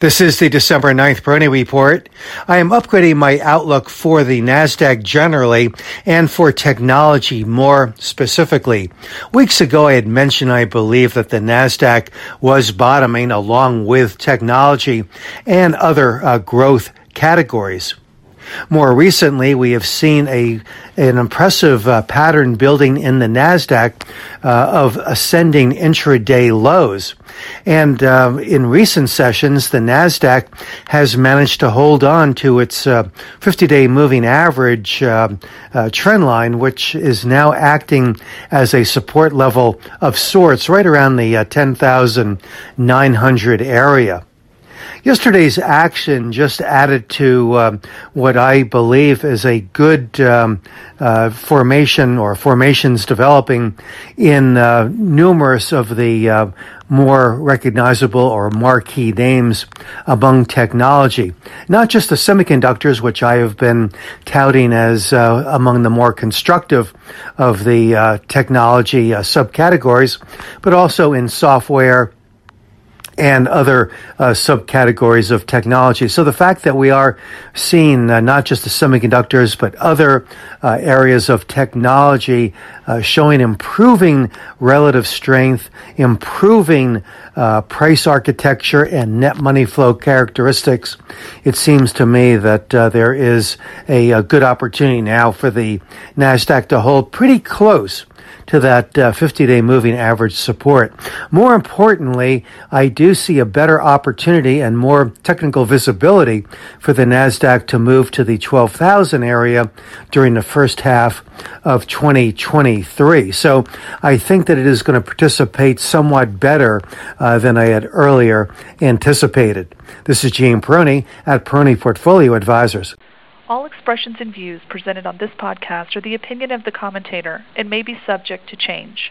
This is the December 9th Peroni Report. I am upgrading my outlook for the NASDAQ generally and for technology more specifically. Weeks ago, I had mentioned I believe that the NASDAQ was bottoming along with technology and other uh, growth categories. More recently, we have seen a an impressive uh, pattern building in the Nasdaq uh, of ascending intraday lows, and uh, in recent sessions, the Nasdaq has managed to hold on to its 50-day uh, moving average uh, uh, trend line, which is now acting as a support level of sorts, right around the 10,900 area. Yesterday's action just added to um, what I believe is a good um, uh, formation or formations developing in uh, numerous of the uh, more recognizable or marquee names among technology. Not just the semiconductors, which I have been touting as uh, among the more constructive of the uh, technology uh, subcategories, but also in software and other uh, subcategories of technology. So the fact that we are seeing uh, not just the semiconductors, but other uh, areas of technology uh, showing improving relative strength, improving uh, price architecture, and net money flow characteristics, it seems to me that uh, there is a, a good opportunity now for the NASDAQ to hold pretty close to that 50 uh, day moving average support. More importantly, I do see a better opportunity and more technical visibility for the NASDAQ to move to the 12,000 area during the first half of 2023. So I think that it is going to participate somewhat better uh, than I had earlier anticipated. This is Gene Peroni at Peroni Portfolio Advisors. All expressions and views presented on this podcast are the opinion of the commentator and may be subject to change.